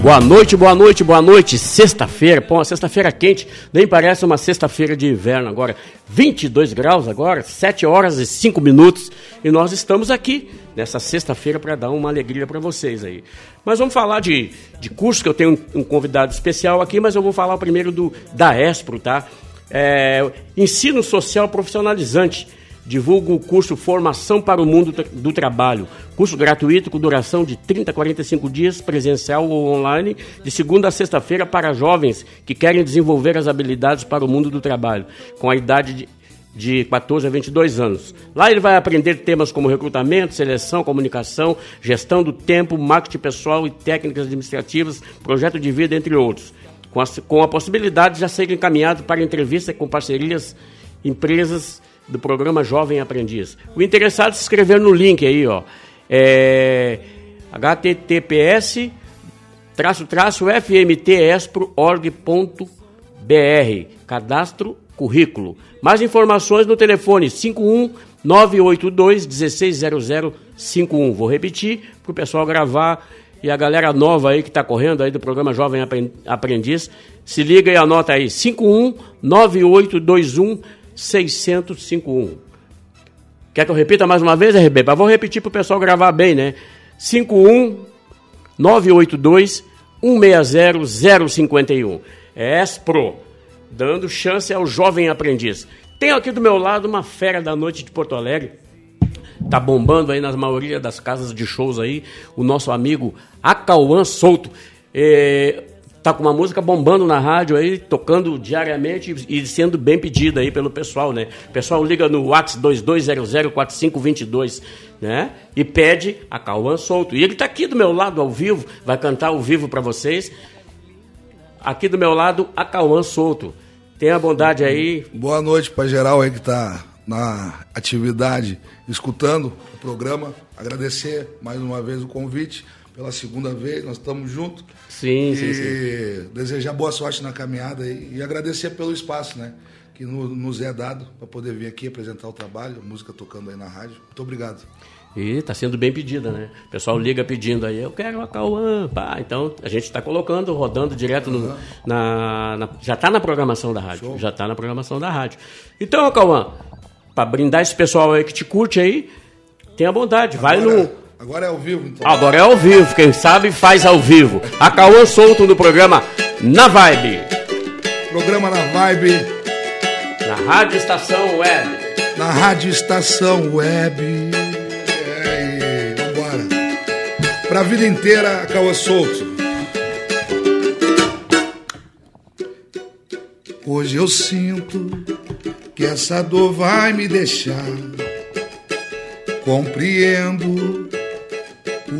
Boa noite, boa noite, boa noite. Sexta-feira, pô, sexta-feira quente, nem parece uma sexta-feira de inverno agora. 22 graus agora, 7 horas e 5 minutos. E nós estamos aqui nessa sexta-feira para dar uma alegria para vocês aí. Mas vamos falar de, de curso, que eu tenho um, um, convidado especial aqui, mas eu vou falar primeiro do da Espro, tá? É, ensino social profissionalizante divulga o curso Formação para o Mundo do Trabalho. Curso gratuito com duração de 30 a 45 dias, presencial ou online, de segunda a sexta-feira para jovens que querem desenvolver as habilidades para o mundo do trabalho, com a idade de, de 14 a 22 anos. Lá ele vai aprender temas como recrutamento, seleção, comunicação, gestão do tempo, marketing pessoal e técnicas administrativas, projeto de vida, entre outros. Com a, com a possibilidade de já ser encaminhado para entrevista com parcerias, empresas do programa Jovem Aprendiz. O interessado se inscrever no link aí, ó. É https traço traço fmtsproorg.br cadastro currículo. Mais informações no telefone 51 982 160051. Vou repetir para o pessoal gravar e a galera nova aí que está correndo aí do programa Jovem Aprendiz, se liga e anota aí 51 9821 651. Quer que eu repita mais uma vez, RB? Mas vou repetir para o pessoal gravar bem, né? 51 982 160 051. É ESPRO, dando chance ao jovem aprendiz. Tenho aqui do meu lado uma fera da noite de Porto Alegre. Tá bombando aí nas maioria das casas de shows aí, o nosso amigo Acauã Souto. É, tá com uma música bombando na rádio aí, tocando diariamente e sendo bem pedida aí pelo pessoal, né? O pessoal liga no WhatsApp 22004522, né? E pede a Cauã Solto. E ele tá aqui do meu lado ao vivo, vai cantar ao vivo para vocês. Aqui do meu lado, a Cauã Solto. Tenha bondade aí. Boa noite para geral aí que tá na atividade, escutando o programa. Agradecer mais uma vez o convite pela segunda vez, nós estamos juntos. Sim, e sim, sim. desejar boa sorte na caminhada e, e agradecer pelo espaço, né? Que no, nos é dado para poder vir aqui apresentar o trabalho, música tocando aí na rádio. Muito obrigado. E está sendo bem pedida, né? O pessoal liga pedindo aí, eu quero a Cauã, pá. Então a gente está colocando, rodando direto no, na, na, Já está na programação da rádio. Show. Já está na programação da rádio. Então, Cauã, para brindar esse pessoal aí que te curte aí, tenha bondade, Agora... vai no Agora é ao vivo, então. Agora é ao vivo, quem sabe faz ao vivo. A Cauã Solto no programa Na Vibe. Programa Na Vibe. Na Rádio Estação Web. Na Rádio Estação Web. É, e vambora. Pra vida inteira, a Cauã Solto. Hoje eu sinto que essa dor vai me deixar. Compreendo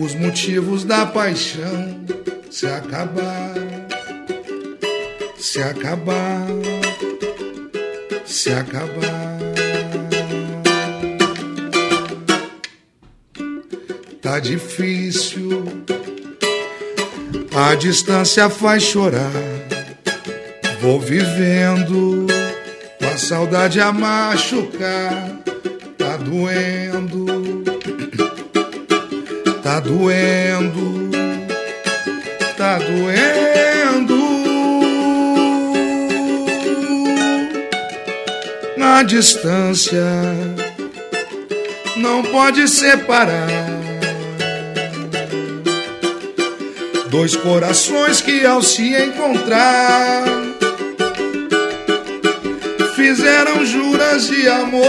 os motivos da paixão se acabar, se acabar, se acabar. Tá difícil, a distância faz chorar. Vou vivendo com a saudade a machucar, tá doendo Tá doendo, tá doendo. Na distância não pode separar dois corações que ao se encontrar fizeram juras de amor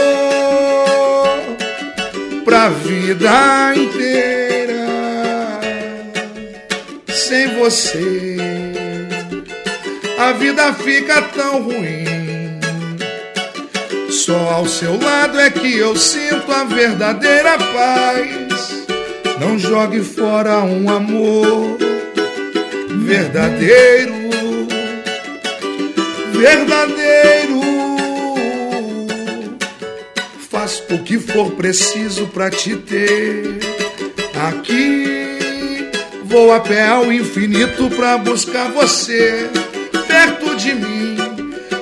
pra vida inteira você a vida fica tão ruim. Só ao seu lado é que eu sinto a verdadeira paz. Não jogue fora um amor verdadeiro, verdadeiro. Faz o que for preciso para te ter aqui. Vou a pé ao infinito pra buscar você perto de mim.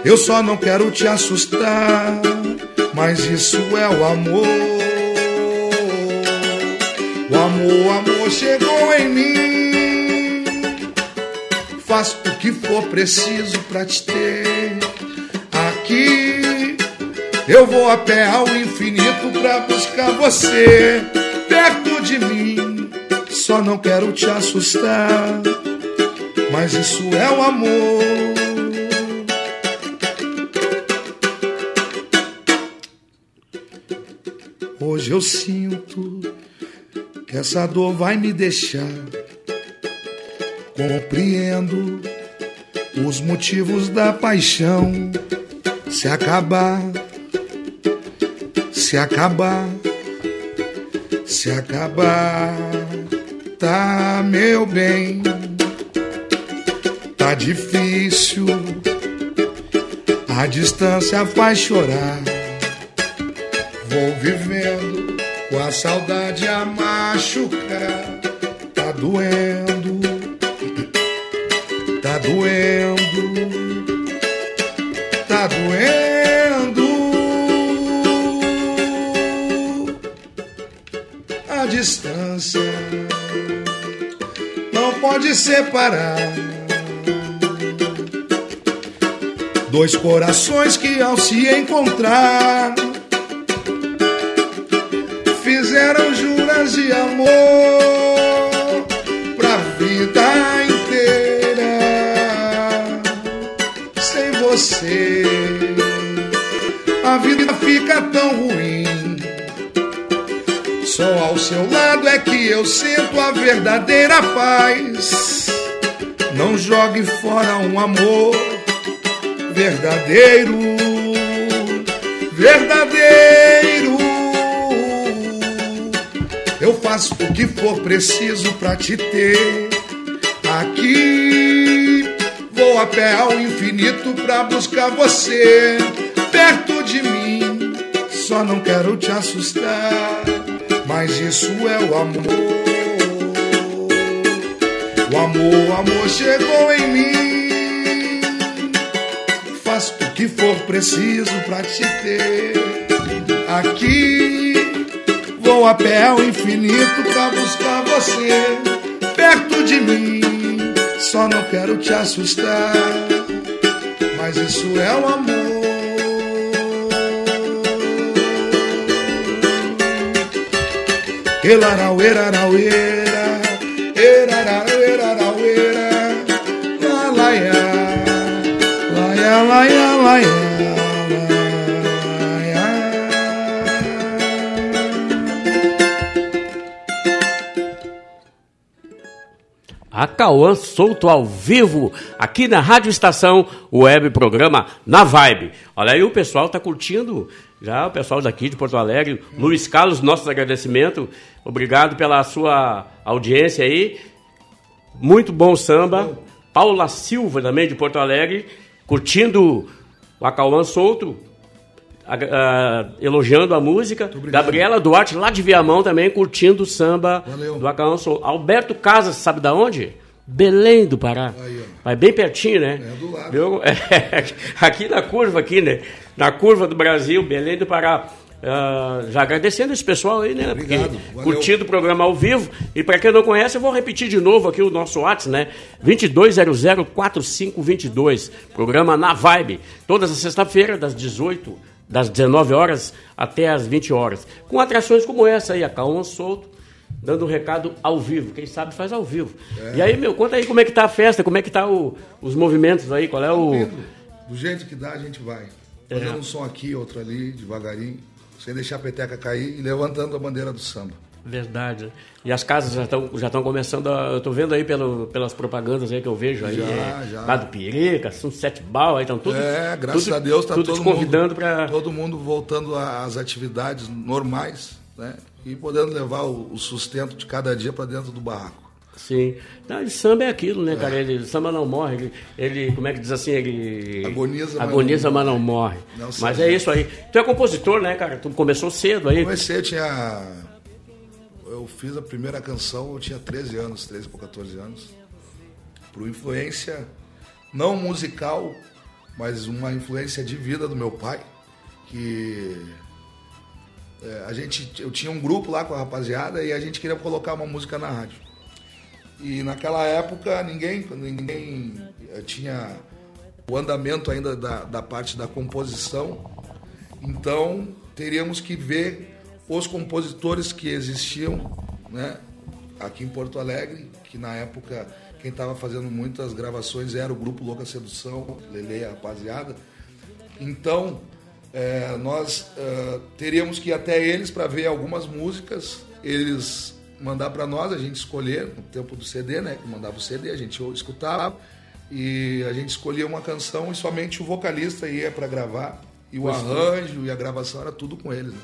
Eu só não quero te assustar, mas isso é o amor. O amor, o amor chegou em mim. Faço o que for preciso pra te ter aqui. Eu vou a pé ao infinito pra buscar você perto de mim. Só não quero te assustar, mas isso é o amor. Hoje eu sinto que essa dor vai me deixar. Compreendo os motivos da paixão. Se acabar, se acabar, se acabar, tá meu bem. Tá difícil, a distância faz chorar. Vou vivendo com a saudade a machucar. Tá doendo, Distância não pode separar. Dois corações que ao se encontrar fizeram juras de amor pra vida inteira. Sem você, a vida fica tão seu lado é que eu sinto a verdadeira paz. Não jogue fora um amor verdadeiro, verdadeiro. Eu faço o que for preciso pra te ter aqui. Vou a pé ao infinito pra buscar você perto de mim. Só não quero te assustar, mas isso é o amor. O amor, o amor chegou em mim. Faço o que for preciso pra te ter aqui. Vou a pé ao infinito pra buscar você perto de mim. Só não quero te assustar, mas isso é o amor. Elarauerarauera, erarauerarauera, la la ya, la ya la ya la ya. A Cauã solto ao vivo aqui na Rádio Estação Web Programa Na Vibe. Olha aí, o pessoal tá curtindo, já o pessoal daqui de Porto Alegre. Luiz Carlos, nossos agradecimentos. Obrigado pela sua audiência aí. Muito bom samba. Paula Silva, também de Porto Alegre, curtindo o Acauã solto. a- a- elogiando a música. Gabriela Duarte, lá de Viamão, também curtindo o samba Valeu. do Acauã Solto. Alberto Casas, sabe da onde? Belém do Pará. Aí, ó. Mas bem pertinho, né? É, do lado. Viu? É, aqui na curva, aqui, né? Na curva do Brasil, Belém do Pará. Ah, já agradecendo esse pessoal aí, né? Obrigado, curtindo o programa ao vivo. E para quem não conhece, eu vou repetir de novo aqui o nosso WhatsApp, né? 22004522. Programa Na Vibe. Todas as sexta-feiras, das 18, das 19 horas até as 20 horas. Com atrações como essa aí, a Caon Solto. Dando um recado ao vivo, quem sabe faz ao vivo. É. E aí, meu, conta aí como é que tá a festa, como é que tá o- os movimentos aí, qual é o. Indo. Do jeito que dá, a gente vai. Fazendo um som aqui, outro ali, devagarinho, sem deixar a peteca cair e levantando a bandeira do samba. Verdade. E as casas já estão já estão começando a, eu estou vendo aí pelo, pelas propagandas aí que eu vejo aí, Já, é, já. lá do Pirica, são sete bal, aí estão tudo É, graças tudo- a Deus está todo convidando mundo, para todo mundo voltando às atividades normais, né? E podendo levar o, o sustento de cada dia para dentro do barraco. Sim. Não, samba é aquilo, né, cara? Ele, samba não morre. Ele, ele, como é que diz assim? Ele. Agoniza, mas agoniza, não- mas não morre. Não mas é isso aí. Tu é compositor, né, cara? Tu começou cedo aí. Comecei, eu tinha. Eu fiz a primeira canção, eu tinha 13 anos, 13 por 14 anos. Por influência, não musical, mas uma influência de vida do meu pai. Que é, a gente, eu tinha um grupo lá com a rapaziada e a gente queria colocar uma música na rádio. E naquela época ninguém, ninguém eh, tinha o andamento ainda da, da parte da composição. Então teríamos que ver os compositores que existiam, né? Aqui em Porto Alegre, que na época quem estava fazendo muitas gravações era o grupo Louca Sedução, Lele a rapaziada. Então eh, nós eh, teríamos que ir até eles para ver algumas músicas, eles mandar para nós, a gente escolher, no tempo do CD, né? Que mandava o CD, a gente escutava e a gente escolhia uma canção e somente o vocalista ia para gravar e o arranjo e a gravação era tudo com eles. Né?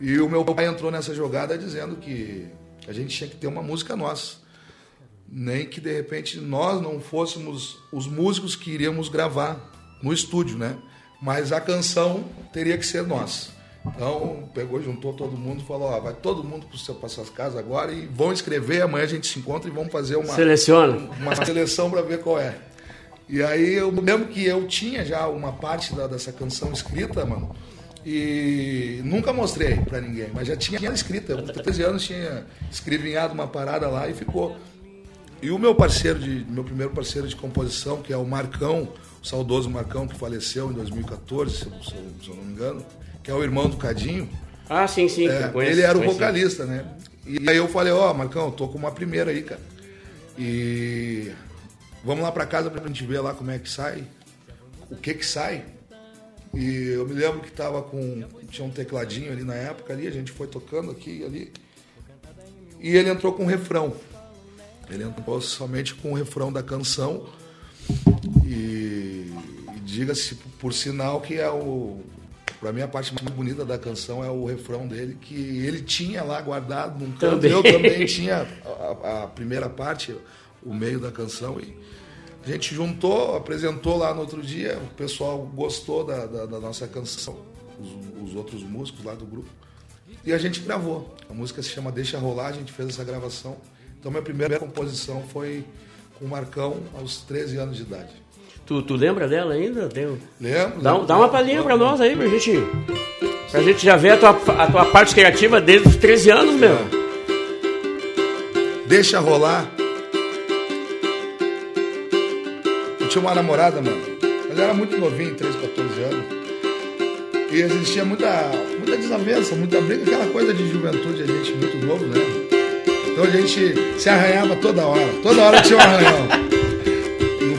E o meu pai entrou nessa jogada dizendo que a gente tinha que ter uma música nossa. Nem que de repente nós não fôssemos os músicos que iríamos gravar no estúdio, né? Mas a canção teria que ser nossa. Então pegou, juntou todo mundo e falou: ó, vai todo mundo para suas casas agora e vão escrever. Amanhã a gente se encontra e vamos fazer uma, Seleciona. uma seleção para ver qual é. E aí eu lembro que eu tinha já uma parte da- dessa canção escrita, mano. E nunca mostrei para ninguém, mas já tinha escrita. Eu, com 13 anos, tinha escrevinhado uma parada lá e ficou. E o meu parceiro, de, meu primeiro parceiro de composição, que é o Marcão, o saudoso Marcão, que faleceu em 2014, se eu, se eu- se eu não me engano, que é o irmão do Cadinho, Ah, sim, sim. é, conheço, ele era o vocalista, né? E aí eu falei, ó, Marcão, eu tô com uma primeira aí, cara. E vamos lá pra casa pra gente ver lá como é que sai, o que que sai. E eu me lembro que tava com. Tinha um tecladinho ali na época ali, a gente foi tocando aqui e ali. E ele entrou com o refrão. Ele entrou somente com o refrão da canção. E, e diga-se por sinal que é o. Pra mim, a parte mais bonita da canção é o refrão dele, que ele tinha lá guardado num canto. Também. Eu também tinha a, a- a primeira parte, o meio da canção. E a gente juntou, apresentou lá no outro dia, o pessoal gostou da, da- da nossa canção, os, os outros músicos lá do grupo. E a gente gravou. A música se chama Deixa Rolar, a gente fez essa gravação. Então, minha primeira composição foi com o Marcão aos 13 anos de idade. Tu, tu lembra dela ainda? Tem Lembro? Dá, lembro, dá uma lembro. palhinha pra nós aí, pra gente. Pra gente já ver a tua, a tua parte criativa desde os 13 anos, meu. Deixa rolar. Eu tinha uma namorada, mano. Ela era muito novinha, 13, 14 anos. E existia muita, muita desavença, muita briga, aquela coisa de juventude, a gente muito novo, né? Então a gente se arranhava toda hora. Toda hora tinha um arranhão.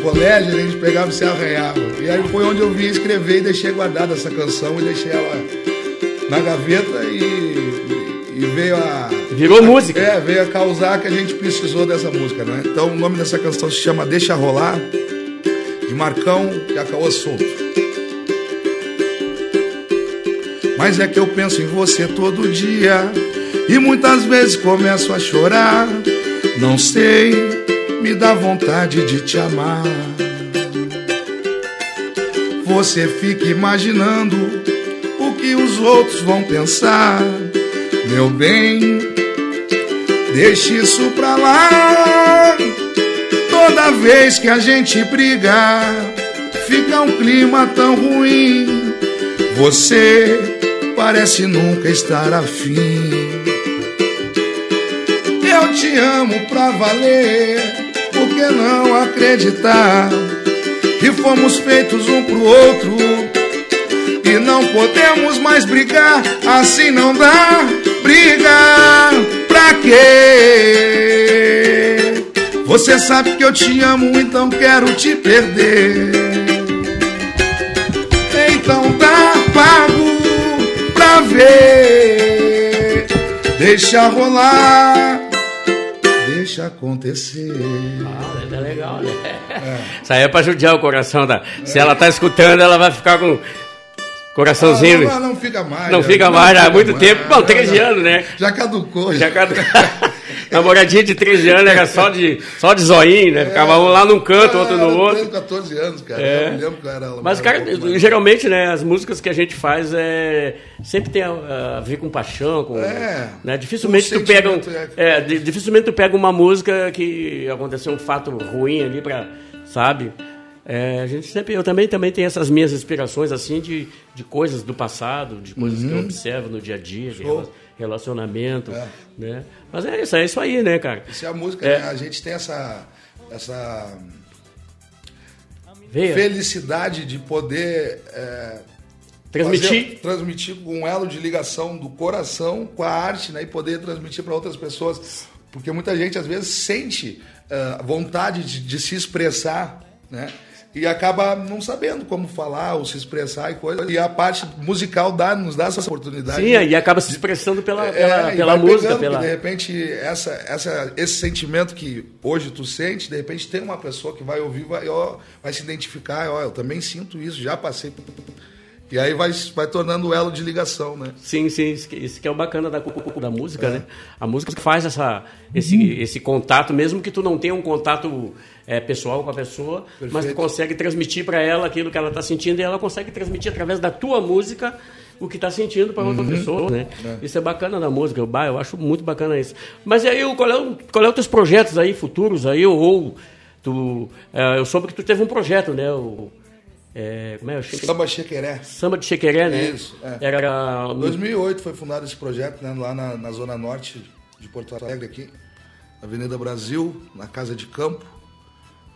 Colégio a gente pegava e se arranhava. E aí foi onde eu vim escrever e deixei guardada essa canção e deixei ela na gaveta e, e veio a. Virou música. É, veio a causar que a gente precisou dessa música, né? Então o nome dessa canção se chama Deixa Rolar, de Marcão e a Caoa Solto. Mas é que eu penso em você todo dia e muitas vezes começo a chorar. Não sei, me dá vontade de te amar. Você fica imaginando o que os outros vão pensar. Meu bem, deixe isso pra lá. Toda vez que a gente brigar, fica um clima tão ruim. Você parece nunca estar afim. Eu te amo pra valer, que não acreditar que fomos feitos um pro outro e não podemos mais brigar? Assim não dá, brigar pra quê? Você sabe que eu te amo, então quero te perder. Então tá pago pra ver Deixa rolar, deixa acontecer. Ah, é legal, né? É. Isso aí é pra judiar o coração da. É. Se ela tá escutando, ela vai ficar com. Coraçãozinho. Ah, não, não, fica mais. Não fica mais, há muito mais, tempo. Bom, 13 anos, né? Já caducou. Já, já caducou. Namoradinha de 13 anos era só de, só de zoinho, né? Ficava um lá num canto, outro no outro. 13, 14 anos, cara. É. Eu me lembro que eu era Mas, cara, um geralmente, né, as músicas que a gente faz é, sempre tem a, a ver com paixão, com. É. Né? Dificilmente tu pega. Um, é, dificilmente tu pega uma música que aconteceu um fato ruim ali pra. Sabe? É, a gente sempre, eu também, também tenho essas minhas inspirações assim de, de coisas do passado, de coisas uhum. que eu uhum. observo no dia a dia, relacionamento, é. né? Mas é isso, é isso aí, né, cara? Isso é a música, é. Né? A gente tem essa essa felicidade de poder é, transmitir fazer, transmitir um elo de ligação do coração com a arte, né? E poder transmitir para outras pessoas, porque muita gente às vezes sente uh, vontade de, de se expressar, né? E acaba não sabendo como falar ou se expressar e coisa. E a parte musical dá, nos dá essa oportunidade. Sim, e acaba se expressando pela, pela, é, pela música. Pegando, pela... De repente, essa, essa, esse sentimento que hoje tu sente, de repente tem uma pessoa que vai ouvir, vai, ó, vai se identificar, ó, eu também sinto isso, já passei. E aí vai, vai tornando o elo de ligação, né? Sim, sim, isso que, é o bacana da, da música, é. né? A música faz essa, esse, uhum. esse contato, mesmo que tu não tenha um contato é, pessoal com a pessoa, Perfeito. mas tu consegue transmitir para ela aquilo que ela está sentindo e ela consegue transmitir através da tua música o que está sentindo para outra uhum. pessoa, né? É. Isso é bacana na música, eu, eu acho muito bacana isso. Mas aí, qual é, qual é os teus projetos aí, futuros aí, ou tu, é, eu soube que tu teve um projeto, né? O, é, como é? Samba Chequeré. Samba de Chequeré, né? Isso. É. Era... 2008 foi fundado esse projeto, né? Lá na, na zona norte de Porto Alegre, aqui. Avenida Brasil, na Casa de Campo.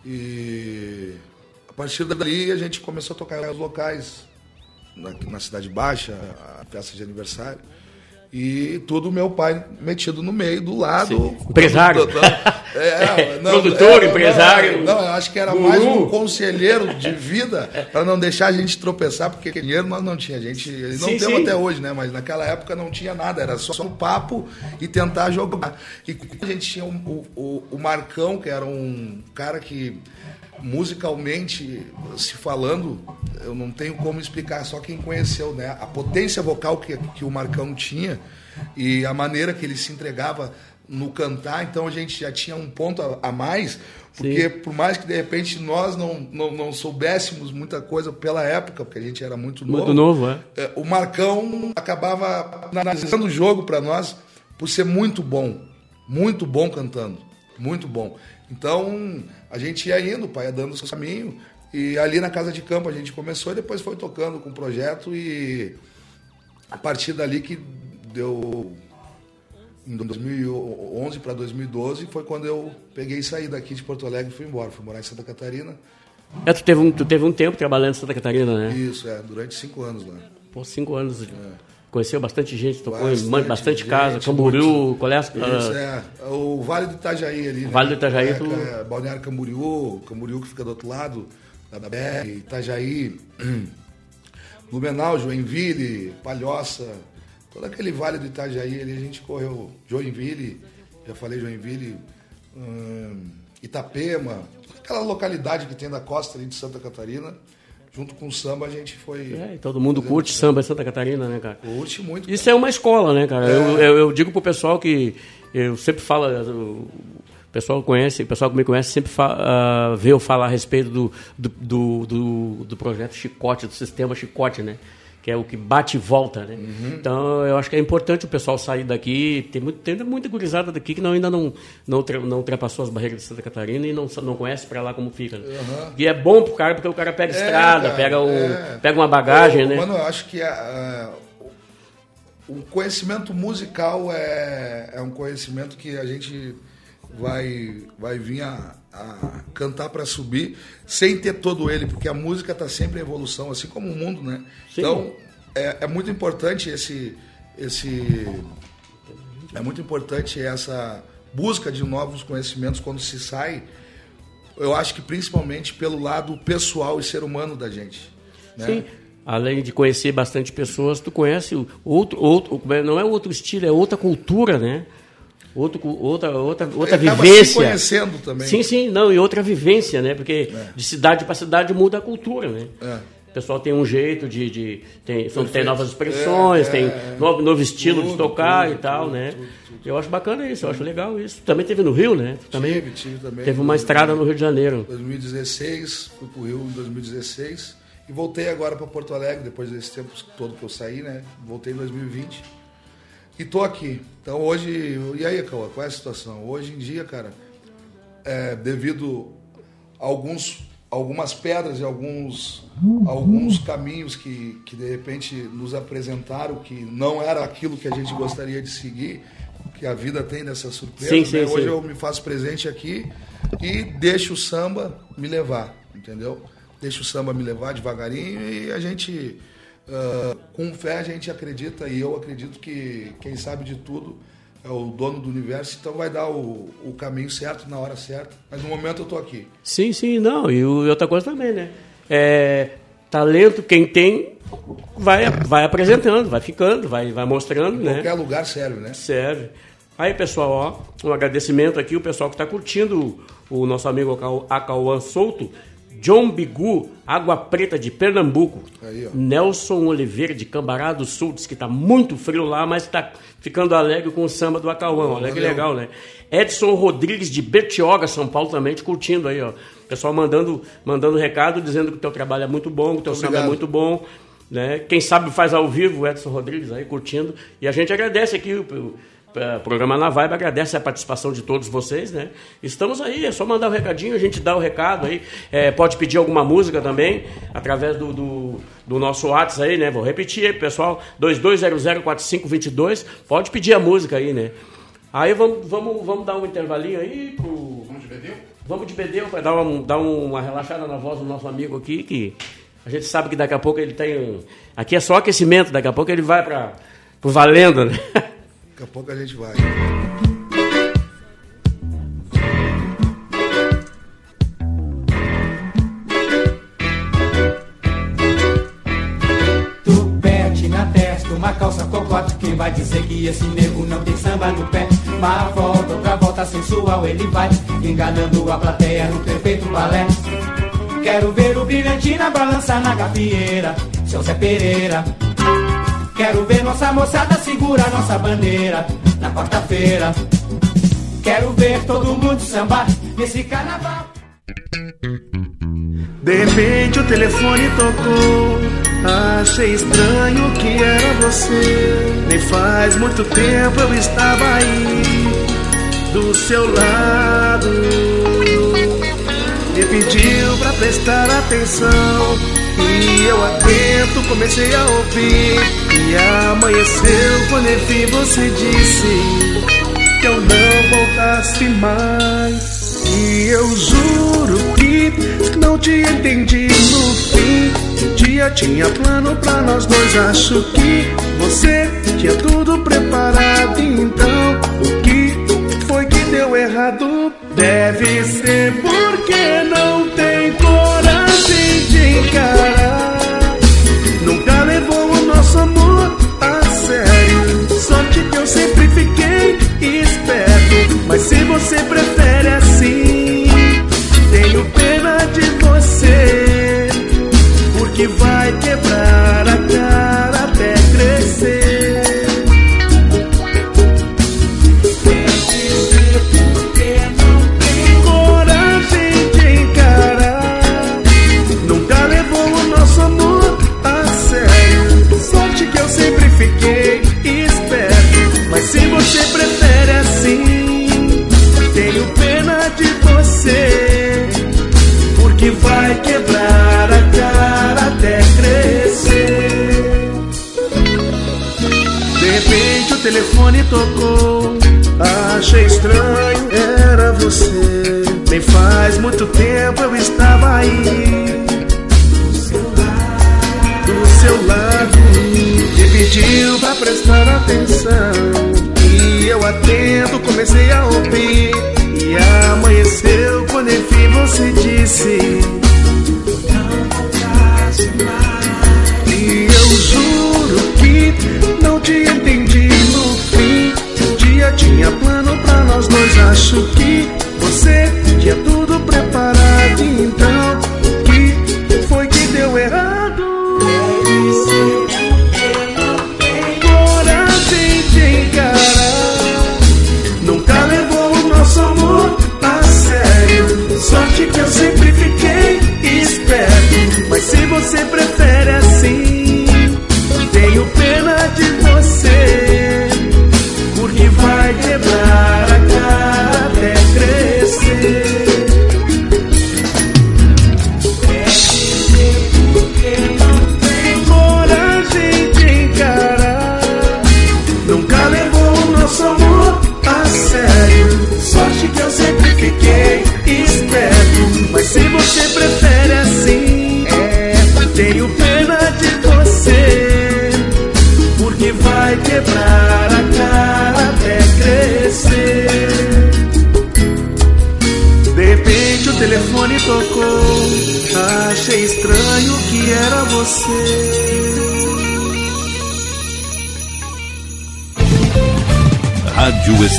E a partir dali a gente começou a tocar em locais, na, na Cidade Baixa, a festa de aniversário. E tudo meu pai metido no meio, do lado. Sim. Empresário. É, não, Produtor, é, empresário. Não, eu acho que era mais um conselheiro de vida para não deixar a gente tropeçar, porque dinheiro nós não tinha. A gente não sim, temos sim. até hoje, né? Mas naquela época não tinha nada, era só o papo e tentar jogar. E a gente tinha um, o, o, o Marcão, que era um cara que musicalmente se falando, eu não tenho como explicar, só quem conheceu, né? A potência vocal que, que o Marcão tinha e a maneira que ele se entregava no cantar, então a gente já tinha um ponto a, a mais, porque Sim. por mais que de repente nós não, não, não, soubéssemos muita coisa pela época, porque a gente era muito novo, muito novo é. é o Marcão acabava analisando o jogo para nós por ser muito bom, muito bom cantando, muito bom. Então a gente ia indo, o pai ia dando o caminho. E ali na casa de campo a gente começou e depois foi tocando com o projeto e a partir dali que deu em 2011 para 2012 foi quando eu peguei e saí daqui de Porto Alegre e fui embora. Fui morar em Santa Catarina. É, tu teve um, tu teve um tempo trabalhando em Santa Catarina, né? Isso, é, durante cinco anos lá. Pô, cinco anos. É. Conheceu bastante gente, tocou bastante, em bastante gente, casa, Camboriú, qual é Isso, é. O Vale do Itajaí ali. Né? Vale do Itajaí. É, tu... é, Balneário Camboriú, Camboriú que fica do outro lado, da BR, Itajaí, Blumenau, Joinville, Palhoça, todo aquele Vale do Itajaí ali a gente correu. Joinville, já falei Joinville, hum, Itapema, aquela localidade que tem na costa ali de Santa Catarina junto com o samba a gente foi. É, todo mundo curte samba em Santa Catarina, né, cara? Curte muito. Cara. Isso é uma escola, né, cara? É. Eu, eu, eu, digo pro pessoal que eu sempre falo. O pessoal conhece, o pessoal que me conhece sempre fala, uh, vê eu falar a respeito do, do, do, do, do projeto Chicote, do sistema Chicote, né? Que é o que bate e volta, né? Uhum. Então, eu acho que é importante o pessoal sair daqui. Tem, muito, tem muita gurizada daqui que não, ainda não, não, não ultrapassou as barreiras de Santa Catarina e não, não conhece para lá como fica. Né? Uhum. E é bom pro cara, porque o cara pega é, estrada, cara, pega, um, é. pega uma bagagem, né? Mano, eu acho que a, o conhecimento musical é, é um conhecimento que a gente vai, vai vir a, a cantar para subir sem ter todo ele, porque a música está sempre em evolução, assim como o mundo, né? Sim. Então é, é, muito importante esse, esse é muito importante essa busca de novos conhecimentos quando se sai. Eu acho que principalmente pelo lado pessoal e ser humano da gente. Né? Sim. além de conhecer bastante pessoas, tu conhece outro, outro é, não é outro estilo, é outra cultura, né? Outro, outra outra, outra vivência. Se conhecendo também. Sim, sim, não, e outra vivência, né? Porque é. de cidade para cidade muda a cultura, né? É. O pessoal tem um jeito de. de tem, tem novas expressões, é, tem é. novo, novo estilo tudo, de tocar tudo, e tal, tudo, né? Eu acho bacana isso, eu acho legal isso. Também teve no Rio, né? Também tive, tive também. Teve uma estrada no Rio de Janeiro. 2016, fui pro Rio em 2016 e voltei agora para Porto Alegre, depois desse tempo todo que eu saí, né? Voltei em 2020 e tô aqui. Então hoje, e aí, Cauã, qual é a situação? Hoje em dia, cara, é, devido a alguns algumas pedras e alguns, alguns caminhos que, que de repente nos apresentaram que não era aquilo que a gente gostaria de seguir, que a vida tem dessa surpresa. Sim, né? sim, Hoje sim. eu me faço presente aqui e deixo o samba me levar, entendeu? Deixo o samba me levar devagarinho e a gente, uh, com fé, a gente acredita e eu acredito que quem sabe de tudo é o dono do universo, então vai dar o, o caminho certo na hora certa. Mas no momento eu estou aqui. Sim, sim, não. E outra coisa também, né? É, talento, quem tem, vai, vai apresentando, vai ficando, vai, vai mostrando, em né? Qualquer lugar serve, né? Serve. Aí, pessoal, ó, um agradecimento aqui, o pessoal que está curtindo o, o nosso amigo Acauã Souto. John Bigu, Água Preta de Pernambuco. Aí, Nelson Oliveira de Cambará do Sul, diz que está muito frio lá, mas está ficando alegre com o samba do Acauã. Olha que legal, né? Edson Rodrigues de Bertioga, São Paulo, também te curtindo aí, ó. Pessoal mandando, mandando recado, dizendo que o teu trabalho é muito bom, que o teu Obrigado. samba é muito bom. Né? Quem sabe faz ao vivo o Edson Rodrigues aí curtindo. E a gente agradece aqui o, o programa Na Vibe agradece a participação de todos vocês, né? Estamos aí, é só mandar o um recadinho, a gente dá o recado aí. É, pode pedir alguma música também, através do, do, do nosso WhatsApp aí, né? Vou repetir aí, pessoal, 22004522. Pode pedir a música aí, né? Aí vamos, vamos, vamos dar um intervalinho aí pro. Vamos de Bedeu? Vamos de Bedeu para dar, uma, dar uma relaxada na voz do nosso amigo aqui, que a gente sabe que daqui a pouco ele tem. Aqui é só aquecimento, daqui a pouco ele vai para o valendo, né? Daqui a pouco a gente vai. Tupete na testa, uma calça cocote. Quem vai dizer que esse nego não tem samba no pé? Uma volta, outra volta sensual, ele vai enganando a plateia no perfeito balé. Quero ver o brilhantina balançar na gafieira, seu Zé Pereira. Quero ver nossa moçada segurar nossa bandeira na quarta-feira. Quero ver todo mundo sambar nesse carnaval. De repente o telefone tocou. Achei estranho que era você. Nem faz muito tempo eu estava aí do seu lado. Me pediu pra prestar atenção e eu atento comecei a ouvir. E amanheceu quando enfim você disse Que eu não voltasse mais. E eu juro que não te entendi no fim. Um dia tinha plano pra nós dois Acho que você tinha tudo preparado. Então o que foi que deu errado? Deve ser porque não tem de Nunca levou o nosso amor a sério. Sorte que eu sempre fiquei esperto. Mas se você prefere assim, tenho pena de você. Porque vai quebrar a cara tocou. Achei estranho, era você. Nem faz muito tempo eu estava aí. Do seu lado, me pediu pra prestar atenção. E eu atento, comecei a ouvir. E amanheceu quando enfim você disse: Não mais. não te tinha plano pra nós dois, acho que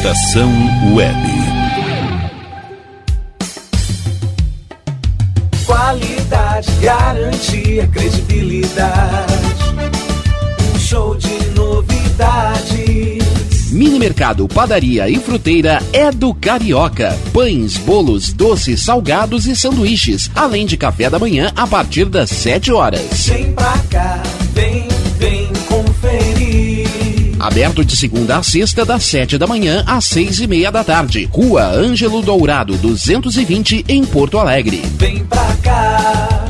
Estação Web. Qualidade, garantia, credibilidade. Um show de novidades. Mini Mercado, Padaria e Fruteira é do Carioca. Pães, bolos, doces, salgados e sanduíches, além de café da manhã a partir das 7 horas. Vem Aberto de segunda a sexta, das 7 da manhã às 6 e meia da tarde. Rua Ângelo Dourado, 220, em Porto Alegre. Vem pra cá.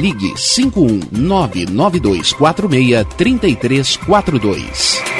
ligue 51992463342.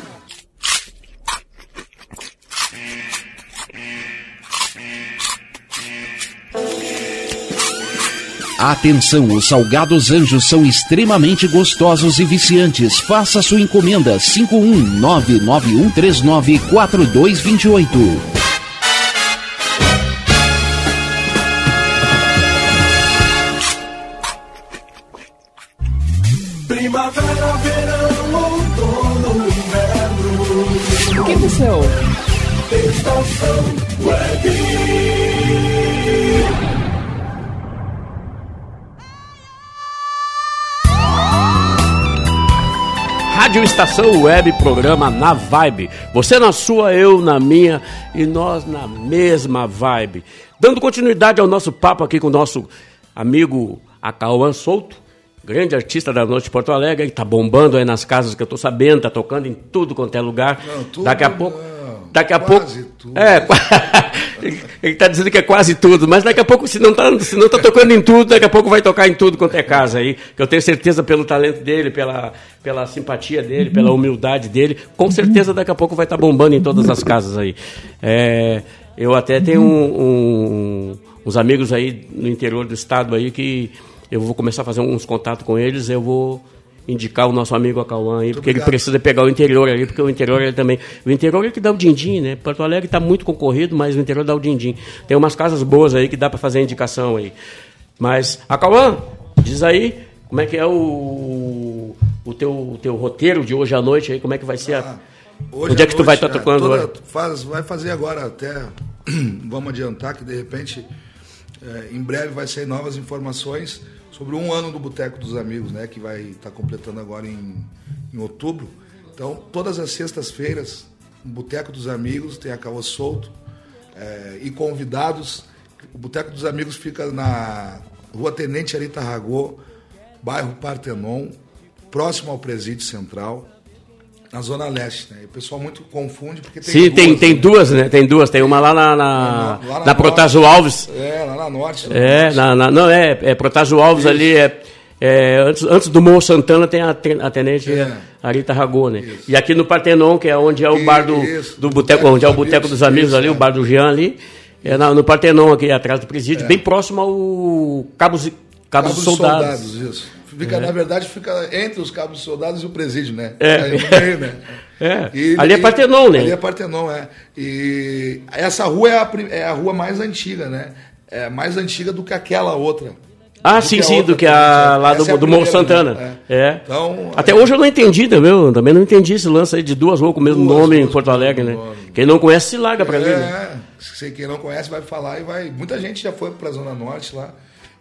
Atenção, os salgados anjos são extremamente gostosos e viciantes. Faça sua encomenda 51991394228. Primavera, verão, outono, inverno. O que aconteceu? Estação Web. Rádio Estação Web, programa na Vibe. Você na sua, eu na minha e nós na mesma vibe. Dando continuidade ao nosso papo aqui com o nosso amigo Acauã Souto, grande artista da noite de Porto Alegre, que tá bombando aí nas casas que eu tô sabendo, tá tocando em tudo quanto é lugar. Não, tudo daqui a pouco. não, Daqui a quase pouco. tudo. É, ele tá dizendo que é quase tudo, mas daqui a pouco, se não, tá, não tá tocando em tudo, daqui a pouco vai tocar em tudo quanto é casa aí. Que eu tenho certeza pelo talento dele, pela, pela simpatia dele, pela humildade dele, com certeza daqui a pouco vai estar bombando em todas as casas aí. É, eu até tenho um- um- uns amigos aí no interior do estado aí que eu vou começar a fazer uns contatos com eles, eu vou indicar o nosso amigo Acauã aí, porque obrigado. ele precisa pegar o interior ali, porque o interior ele também. O interior é que dá o din-din, né? Porto Alegre está muito concorrido, mas o interior dá o din-din. Tem umas casas boas aí que dá para fazer indicação aí. Mas, Acauã, diz aí como é que é o, o, teu, o teu roteiro de hoje à noite aí, como é que vai ser a. Hoje Onde é que tu vai estar tocando toda- faz, vai fazer agora até. vamos adiantar que de repente, é, em breve vai sair novas informações sobre um ano do Boteco dos Amigos, né? Que vai estar completando agora em, em outubro. Então, todas as sextas-feiras, o Boteco dos Amigos tem a Caô Solto é, e convidados. O Boteco dos Amigos fica na Rua Tenente Arita Ragô, bairro Partenon, próximo ao Presídio Central na Zona Leste, né? E o pessoal muito confunde porque tem Sim, tem, duas, tem né? duas, né? Tem duas. Tem uma lá na, na, Lá na- na Protásio. Alves. É, lá na norte. lá É, norte. na, na- não, é, é Protásio Alves ali, é, é, antes, antes do Morro Santana tem a, a tenente É. Arita Ragô, né? E aqui no Partenon, que é onde é o bar do, Isso, do boteco, onde é o Boteco dos Amigos isso, ali, é. o bar do Jean ali, é na- no Partenon aqui atrás do presídio, bem próximo ao Cabos, Cabos, Cabos dos Soldados. isso. Fica, Na verdade, fica entre os cabos dos soldados e o presídio, né? É. Meio, né? É. E- Ali é Partenon, né? Ali é Partenon, é. E essa rua é a, é a rua mais antiga, né? É mais antiga do que aquela outra. Ah, Do sim, sim, outra do que a sabe? lá do, é a do Morro primeira, Santana. né? É. Então, Até é, hoje eu não entendi, também, também não entendi esse lance aí de duas ruas com o mesmo Duas nome em Porto Alegre, né? nome. Quem não conhece se larga pra ali, né? É, se quem não conhece vai falar e vai. Muita gente já foi pra Zona Norte lá.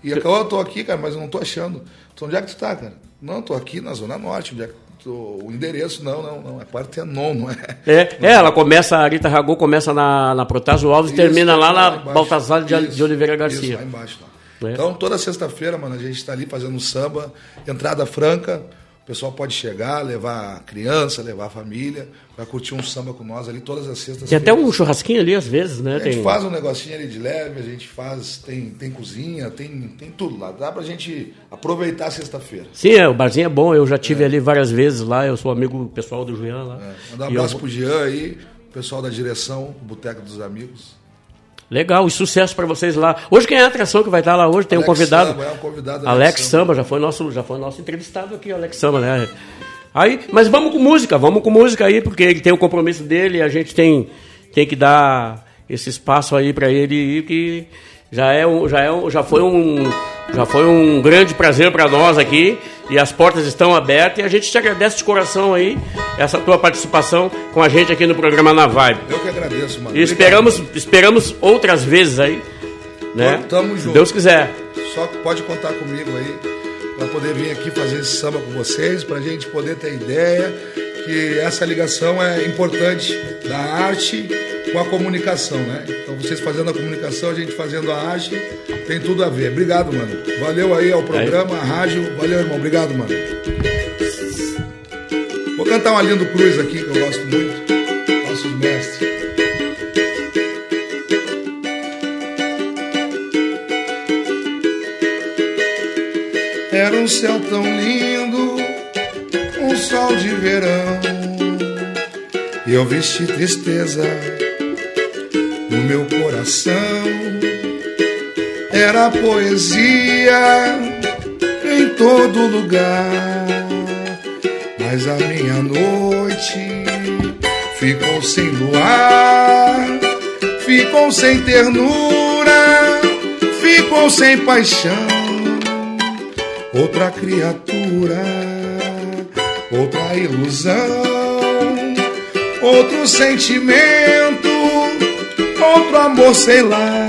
E eu tô aqui, cara, mas eu não tô achando. Então onde é que tu tá, cara? Não, tô aqui na Zona Norte. Onde é que. O endereço, não, não, não. É Partenon, não é? É, é, ela começa, a Rita Ragô começa na, na Protásio Alves e Isso, termina lá na embaixo. Baltazar de, Isso, de Oliveira Isso, Garcia. lá embaixo. Lá. É. Então, toda sexta-feira, mano, a gente está ali fazendo samba, entrada franca. O pessoal pode chegar, levar a criança, levar a família, para curtir um samba com nós ali todas as sextas Tem até um churrasquinho ali às vezes, né? A gente Tem... faz um negocinho ali de leve, a gente faz, tem, tem cozinha, tem, tem tudo lá. Dá pra gente aproveitar a sexta-feira. Sim, é, o barzinho é bom, eu já tive ali várias vezes lá, eu sou amigo pessoal do Julián lá. Mandar um eu abraço vou- pro Jean aí, pessoal da direção, Boteco dos Amigos. Legal, e sucesso pra vocês lá. Hoje quem é a atração que vai estar lá hoje? Tem um Alex convidado. Samba, é um convidado, Alex, Alex Samba, Samba. já foi nosso, já foi nosso entrevistado aqui, o Alex Samba, né? Aí, mas vamos com música, vamos com música aí, porque ele tem o compromisso dele, e a gente tem, tem que dar esse espaço aí pra ele que já é um, já é um, já foi um, já foi um grande prazer pra nós aqui, e as portas estão abertas, e a gente te agradece de coração aí essa tua participação com a gente aqui no programa Na Vibe. Eu que agradeço, mano. E esperamos, esperamos outras vezes aí, né? Tamo- junto. Deus quiser. Só pode contar comigo aí para poder vir aqui fazer esse samba com vocês, para a gente poder ter ideia que essa ligação é importante da arte com a comunicação, né? Então vocês fazendo a comunicação, a gente fazendo a arte, tem tudo a ver. Obrigado, mano. Valeu aí ao programa, à rádio. Valeu, irmão. Obrigado, mano. Vou cantar uma Lindo Cruz aqui que eu gosto muito. Nossos mestres. Era um céu tão lindo, um sol de verão. Eu vesti tristeza no meu coração. Era poesia em todo lugar. Mas a minha noite ficou sem luar, ficou sem ternura, ficou sem paixão outra criatura, outra ilusão, outro sentimento, outro amor, sei lá,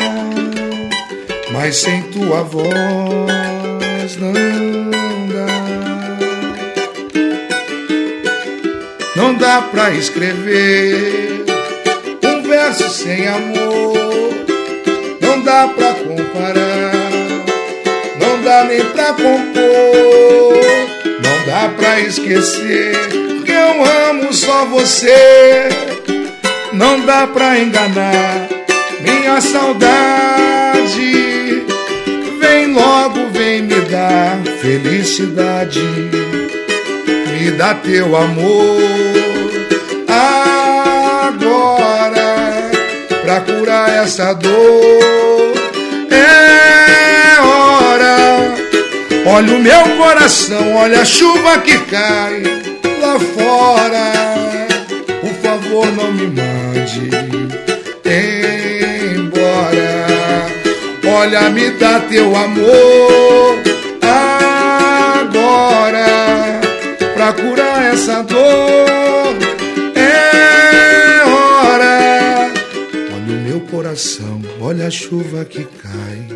mas sem tua voz não dá. Não dá pra escrever um verso sem amor, não dá pra comparar não dá nem pra compor, não dá pra esquecer que eu amo só você, não dá pra enganar minha saudade. Vem logo, vem me dar felicidade, me dá teu amor agora pra curar essa dor. É hora Olha o meu coração, olha a chuva que cai lá fora. Por favor, não me mande embora. Olha, me dá teu amor agora pra curar essa dor. É hora. Olha o meu coração, olha a chuva que cai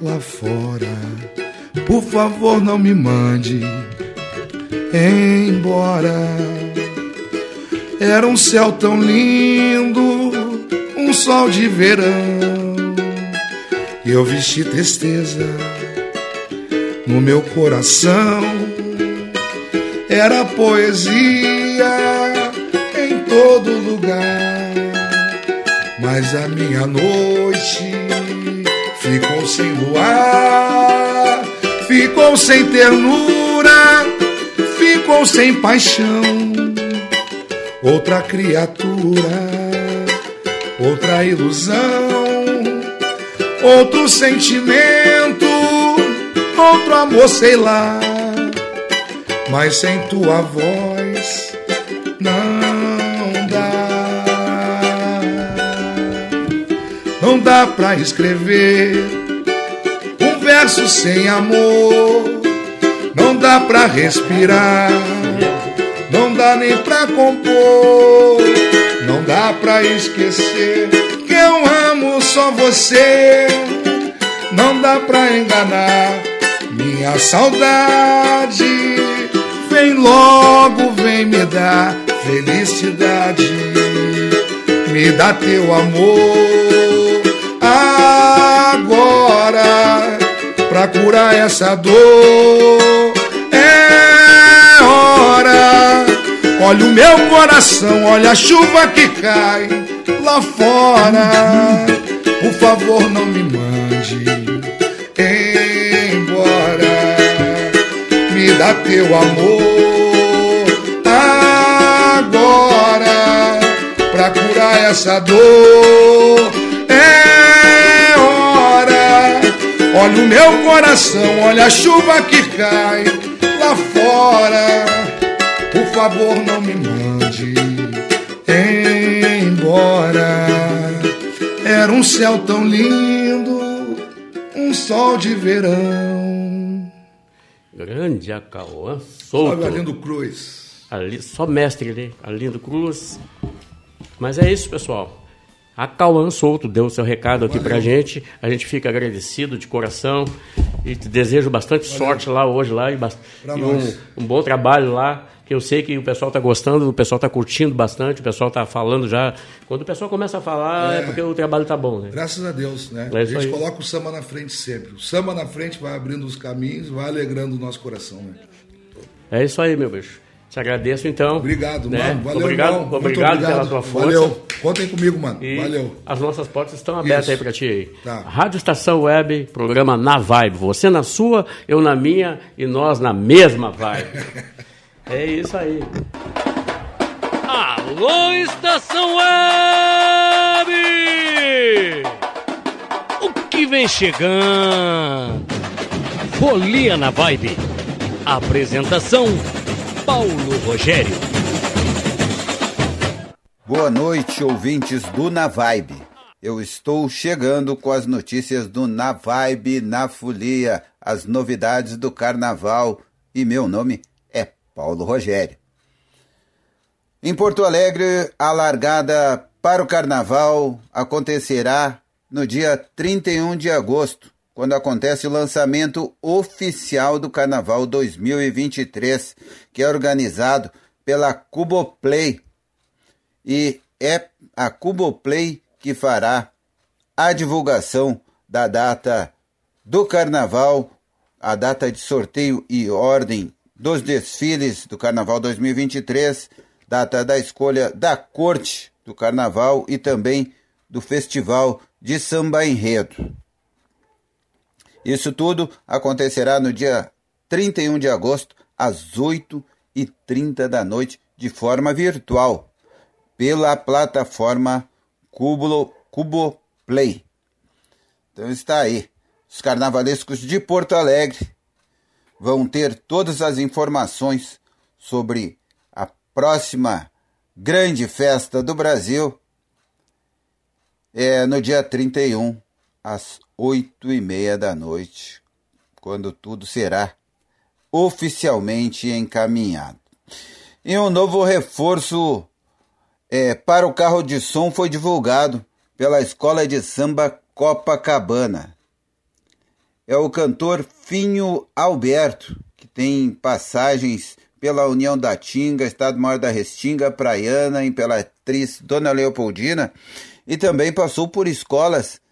lá fora. Por favor, não me mande embora. Era um céu tão lindo, um sol de verão. Eu vesti tristeza no meu coração. Era poesia em todo lugar. Mas a minha noite ficou sem luar, ficou sem ternura, ficou sem paixão. Outra criatura, outra ilusão, outro sentimento, outro amor, sei lá. Mas sem tua voz não dá. Não dá pra escrever um verso sem amor. Dá pra respirar. Não dá nem pra compor. Não dá pra esquecer que eu amo só você. Não dá pra enganar minha saudade. Vem logo, vem me dar felicidade. Me dá teu amor agora pra curar essa dor. Olha o meu coração, olha a chuva que cai lá fora. Por favor, não me mande embora. Me dá teu amor agora pra curar essa dor. É hora. Olha o meu coração, olha a chuva que cai lá fora. Por favor, não me mande embora. Era um céu tão lindo, um sol de verão. Grande Acauã solto. Olha Arlindo Cruz. Ali, só mestre ali, Arlindo Cruz. Mas é isso, pessoal. A Cauã Souto deu o seu recado aqui pra gente. A gente fica agradecido de coração e te desejo bastante sorte lá hoje lá e, e um, um bom trabalho lá. Que eu sei que o pessoal tá gostando, o pessoal tá curtindo bastante, o pessoal tá falando já. Quando o pessoal começa a falar, é, É. porque o trabalho tá bom, né? Graças a Deus, né? É a gente aí. coloca o samba na frente sempre. O samba na frente vai abrindo os caminhos, vai alegrando o nosso coração, né? É isso aí, meu bicho. Te agradeço então. Obrigado, né? mano. Valeu, obrigado, irmão. Muito obrigado, pela tua força. Valeu. Contem comigo, mano. E Valeu. as nossas portas estão abertas Isso. aí pra ti. Tá. Rádio Estação Web, programa Na Vibe. Você na sua, eu na minha e nós na mesma vibe. é isso aí. Alô, Estação Web! O que vem chegando? Folia na Vibe. Apresentação: Paulo Rogério. Boa noite, ouvintes do Na Vibe. Eu estou chegando com as notícias do Na Vibe na Folia, as novidades do carnaval e meu nome é Paulo Rogério. Em Porto Alegre, a largada para o carnaval acontecerá no dia 31 de agosto, quando acontece o lançamento oficial do Carnaval 2023, que é organizado pela Cuboplay. E é a Cuboplay que fará a divulgação da data do Carnaval, a data de sorteio e ordem dos desfiles do Carnaval 2023, data da escolha da corte do Carnaval e também do Festival de Samba Enredo. Isso tudo acontecerá no dia 31 de agosto, às 8h30 da noite, de forma virtual, pela plataforma Cubo, Cubo Play. Então está aí. Os carnavalescos de Porto Alegre vão ter todas as informações sobre a próxima grande festa do Brasil é no dia 31, às oito e meia da noite, quando tudo será oficialmente encaminhado. E um novo reforço é, para o carro de som foi divulgado pela Escola de Samba Copacabana. É o cantor Finho Alberto, que tem passagens pela União da Tinga, Estado Maior da Restinga, Praiana, Imperatriz Dona Leopoldina, e também passou por escolas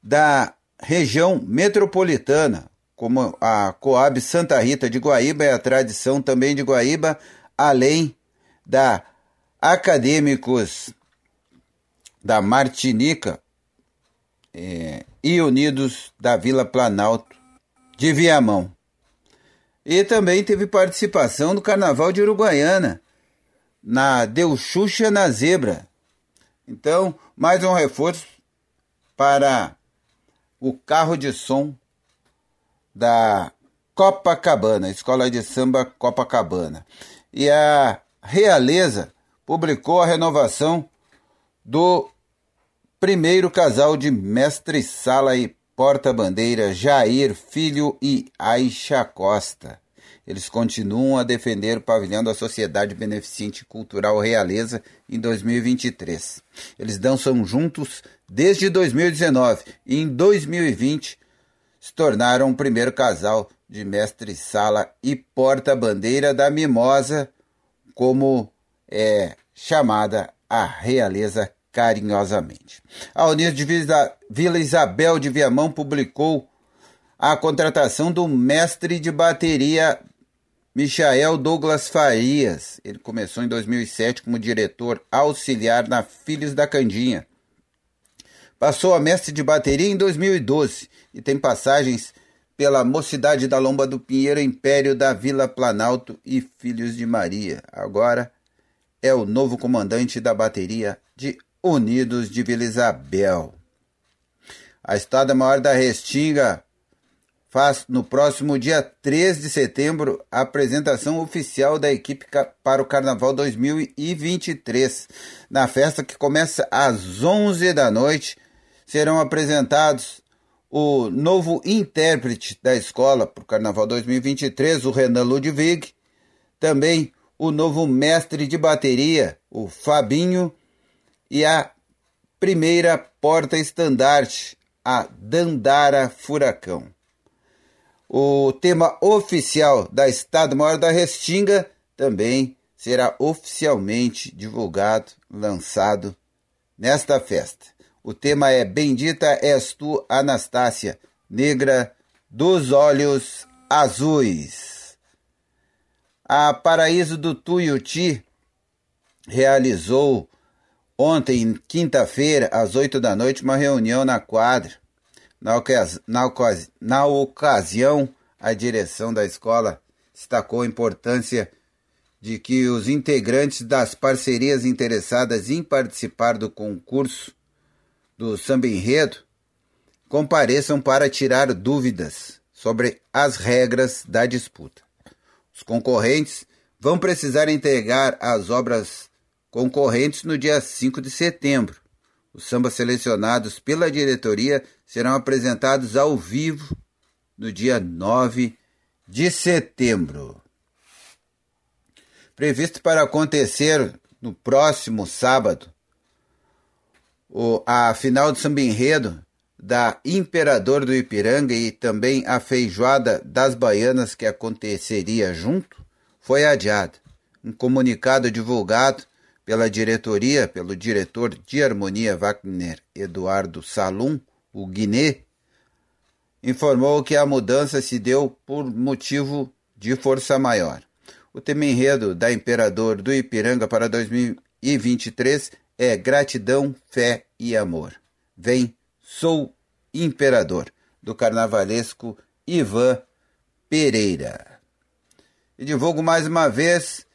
da região metropolitana, como a Coab Santa Rita de Guaíba e a tradição também de Guaíba, além da acadêmicos da Martinica é, e Unidos da Vila Planalto de Viamão. E também teve participação do Carnaval de Uruguaiana, na Deu Xuxa na Zebra. Então, mais um reforço para o carro de som da Copacabana, Escola de Samba Copacabana. E a Realeza publicou a renovação do primeiro casal de mestre-sala e porta-bandeira Jair Filho e Aixa Costa. Eles continuam a defender o pavilhão da Sociedade Beneficente Cultural Realeza em 2023. Eles dançam juntos desde 2019 e em 2020 se tornaram o primeiro casal de mestre-sala e porta-bandeira da Mimosa, como é chamada a realeza carinhosamente. A Unir de Vila Isabel de Viamão publicou a contratação do mestre de bateria Michael Douglas Farias. Ele começou em 2007 como diretor auxiliar na Filhos da Candinha. Passou a mestre de bateria em 2012 e tem passagens pela Mocidade da Lomba do Pinheiro, Império da Vila Planalto e Filhos de Maria. Agora é o novo comandante da bateria de Unidos de Vila Isabel. A Estada Maior da Restinga faz no próximo dia 3 de setembro a apresentação oficial da equipe para o Carnaval 2023. Na festa que começa às 11 da noite, serão apresentados o novo intérprete da escola para o Carnaval 2023, o Renan Ludwig, também o novo mestre de bateria, o Fabinho, e a primeira porta-estandarte, a Dandara Furacão. O tema oficial da Estado Maior da Restinga também será oficialmente divulgado, lançado nesta festa. O tema é Bendita és tu, Anastácia, negra dos olhos azuis. A Paraíso do Tuiuti realizou Ontem, quinta-feira, às oito da noite, uma reunião na quadra. Na, na, na ocasião, a direção da escola destacou a importância de que os integrantes das parcerias interessadas em participar do concurso do samba enredo compareçam para tirar dúvidas sobre as regras da disputa. Os concorrentes vão precisar entregar as obras concorrentes no dia 5 de setembro. Os sambas selecionados pela diretoria serão apresentados ao vivo no dia 9 de setembro. Previsto para acontecer no próximo sábado, a final do samba enredo da Imperador do Ipiranga e também a feijoada das baianas que aconteceria junto foi adiada. Um comunicado divulgado pela diretoria, pelo diretor de harmonia Wagner Eduardo Salum, o Guiné, informou que a mudança se deu por motivo de força maior. O tema enredo da Imperador do Ipiranga para 2023 é Gratidão, Fé e Amor. Vem, sou Imperador, do carnavalesco Ivan Pereira. E divulgo mais uma vez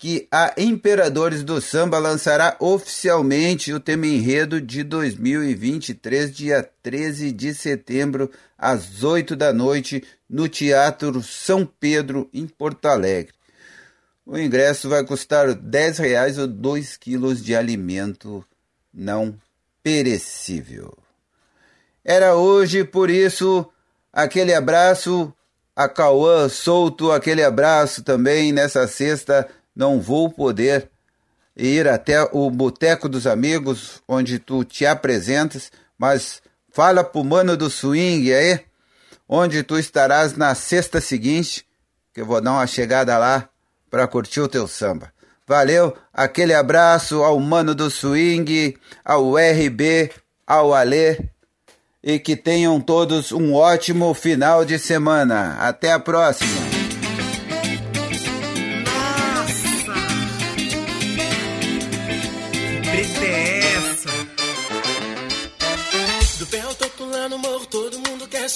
que a Imperadores do Samba lançará oficialmente o tema enredo de 2023, dia 13 de setembro, às 8 da noite, no Teatro São Pedro, em Porto Alegre. O ingresso vai custar R$ 10,00 ou 2 quilos de alimento não perecível. Era hoje, por isso, aquele abraço a Cauã solto, aquele abraço também nessa sexta não vou poder ir até o Boteco dos Amigos, onde tu te apresentas, mas fala pro mano do swing aí, onde tu estarás na sexta seguinte, que eu vou dar uma chegada lá para curtir o teu samba. Valeu, aquele abraço ao mano do swing, ao RB, ao Alê, e que tenham todos um ótimo final de semana. Até a próxima!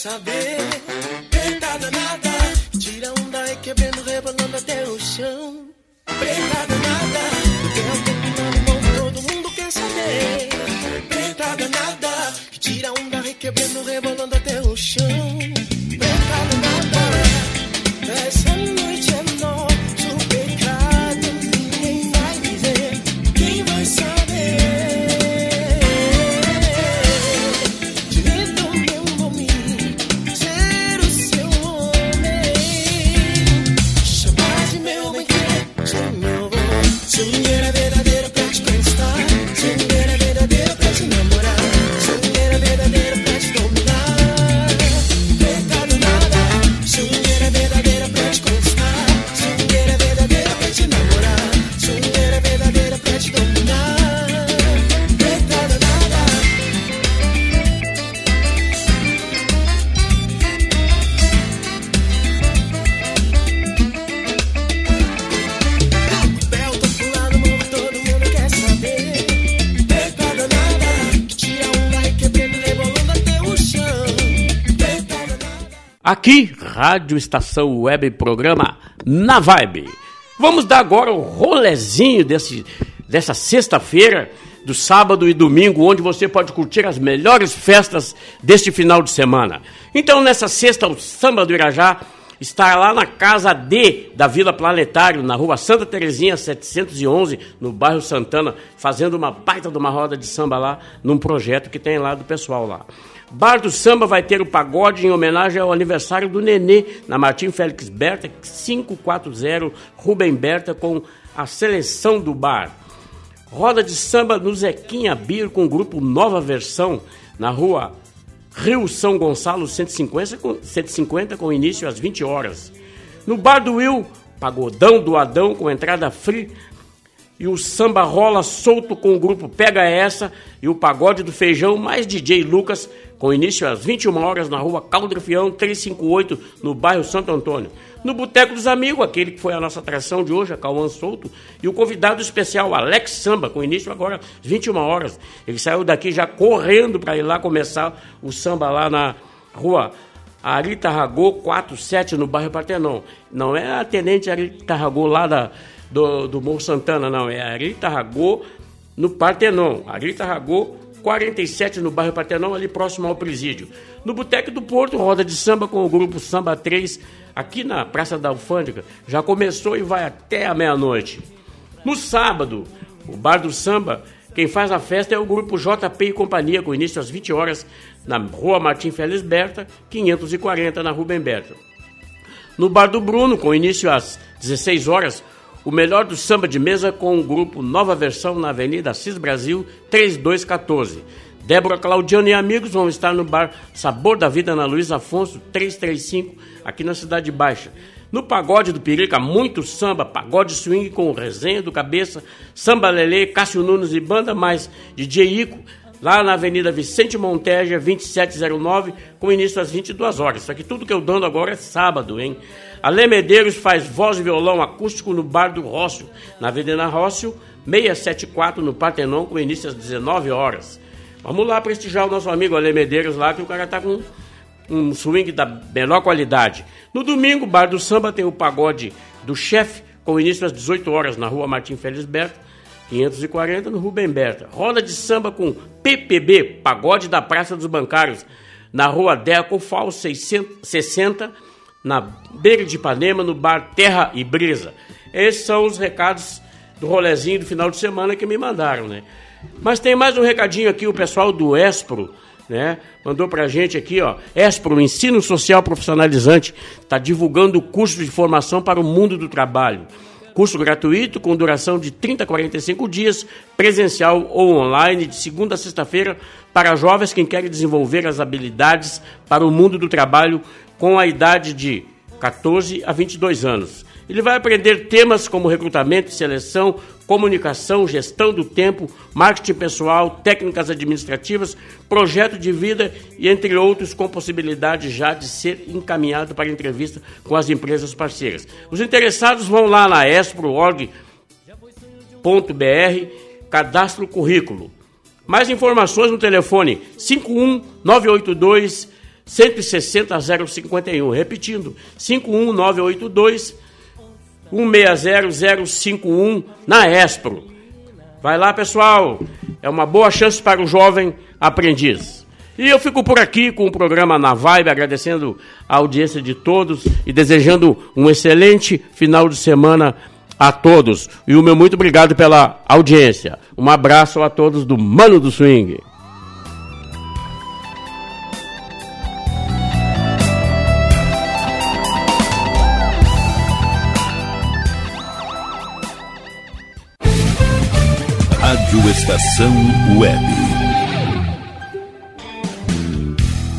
Saber. Danada, tira onda e quebrando, rebolando até o chão. Preta danada, que é o todo mundo quer saber. Preta danada, tira onda e quebrando, rebolando até o chão. Aqui, Rádio Estação Web Programa Na Vibe. Vamos dar agora o rolezinho desse, dessa sexta-feira, do sábado e domingo, onde você pode curtir as melhores festas deste final de semana. Então, nessa sexta, o Samba do Irajá está lá na Casa D da Vila Planetário, na rua Santa Terezinha 711, no bairro Santana, fazendo uma baita de uma roda de samba lá, num projeto que tem lá do pessoal lá. Bar do Samba vai ter o pagode em homenagem ao aniversário do Nenê, na Martim Félix Berta, 540 Rubem Berta, com a seleção do bar. Roda de samba no Zequinha Bir com o grupo Nova Versão, na rua Rio São Gonçalo 150 com, 150, com início às 20 horas. No Bar do Will, pagodão do Adão com entrada free e o samba rola solto com o grupo Pega Essa e o pagode do feijão mais DJ Lucas com início às 21 horas na rua Caldrifião 358, no bairro Santo Antônio. No Boteco dos Amigos, aquele que foi a nossa atração de hoje, a Cauã Souto, e o convidado especial, Alex Samba, com início agora às 21 horas. Ele saiu daqui já correndo para ir lá começar o samba lá na rua Arita Ragô 47, no bairro Partenon. Não é a Tenente Ragô lá da, do, do Morro Santana, não. É Arita Ragô no Partenon. Arita Ragô 47 no bairro Patenão, ali próximo ao presídio. No Boteco do Porto, roda de samba com o grupo Samba 3, aqui na Praça da Alfândega. Já começou e vai até a meia-noite. No sábado, o Bar do Samba, quem faz a festa é o grupo JP e Companhia, com início às 20 horas, na Rua Martim Félix Berta, 540, na Rubem Berta. No Bar do Bruno, com início às 16 horas, o melhor do samba de mesa com o grupo Nova Versão na Avenida Assis Brasil 3214. Débora Claudiano e amigos vão estar no bar Sabor da Vida na Luiz Afonso 335, aqui na Cidade Baixa. No pagode do Pirica, muito samba, pagode swing com resenha do cabeça, samba lelê, Cássio Nunes e banda mais DJ Ico, lá na Avenida Vicente Monteja, 2709, com início às 22 horas. Isso aqui tudo que eu dando agora é sábado, hein? Alê Medeiros faz voz e violão acústico no Bar do Rócio, na Avenida Rócio, 674, no Partenon, com início às 19 horas. Vamos lá prestigiar o nosso amigo Alê Medeiros lá, que o cara tá com um swing da menor qualidade. No domingo, Bar do Samba tem o pagode do chefe com início às 18 horas na rua Martim Felisberto, 540 no Rubem Berta. Roda de samba com PPB, Pagode da Praça dos Bancários, na rua Deco Fal 660, na beira de Ipanema, no bar Terra e Brisa. Esses são os recados do rolezinho do final de semana que me mandaram, né? Mas tem mais um recadinho aqui, o pessoal do Espro, né? Mandou pra gente aqui, ó. Espro, Ensino Social Profissionalizante, está divulgando o curso de formação para o mundo do trabalho. Curso gratuito com duração de 30 a 45 dias, presencial ou online, de segunda a sexta-feira, para jovens que querem desenvolver as habilidades para o mundo do trabalho com a idade de 14 a 22 anos. Ele vai aprender temas como recrutamento e seleção, comunicação, gestão do tempo, marketing pessoal, técnicas administrativas, projeto de vida e entre outros com possibilidade já de ser encaminhado para entrevista com as empresas parceiras. Os interessados vão lá na espro.org.br, cadastro currículo. Mais informações no telefone 51982 160 051. Repetindo, 51982 160051 na Espro. Vai lá, pessoal. É uma boa chance para o jovem aprendiz. E eu fico por aqui com o programa Na Vibe, agradecendo a audiência de todos e desejando um excelente final de semana a todos. E o meu muito obrigado pela audiência. Um abraço a todos do Mano do Swing. Estação Web.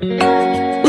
O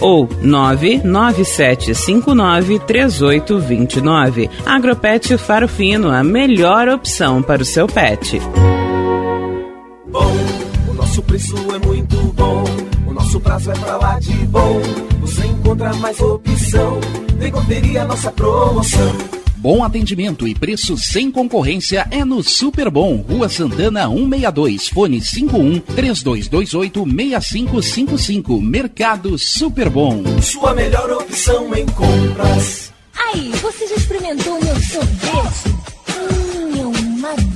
ou 997593829. Agropet Faro Fino, a melhor opção para o seu pet. Bom, o nosso preço é muito bom. O nosso prazo é pra lá de bom. Você encontra mais opção. Vem conferir a nossa promoção. Bom atendimento e preço sem concorrência é no Super Bom, Rua Santana 162, fone 51 3228 6555. Mercado Super Bom. Sua melhor opção em compras. Aí, você já experimentou meu sorvete? Hum, é uma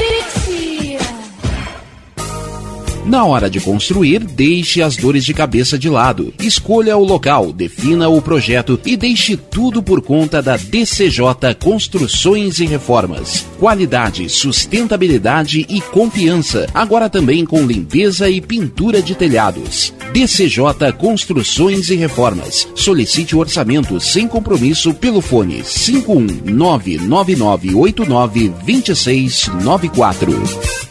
Na hora de construir, deixe as dores de cabeça de lado. Escolha o local, defina o projeto e deixe tudo por conta da DCJ Construções e Reformas. Qualidade, sustentabilidade e confiança. Agora também com limpeza e pintura de telhados. DCJ Construções e Reformas. Solicite o orçamento sem compromisso pelo fone 51999892694.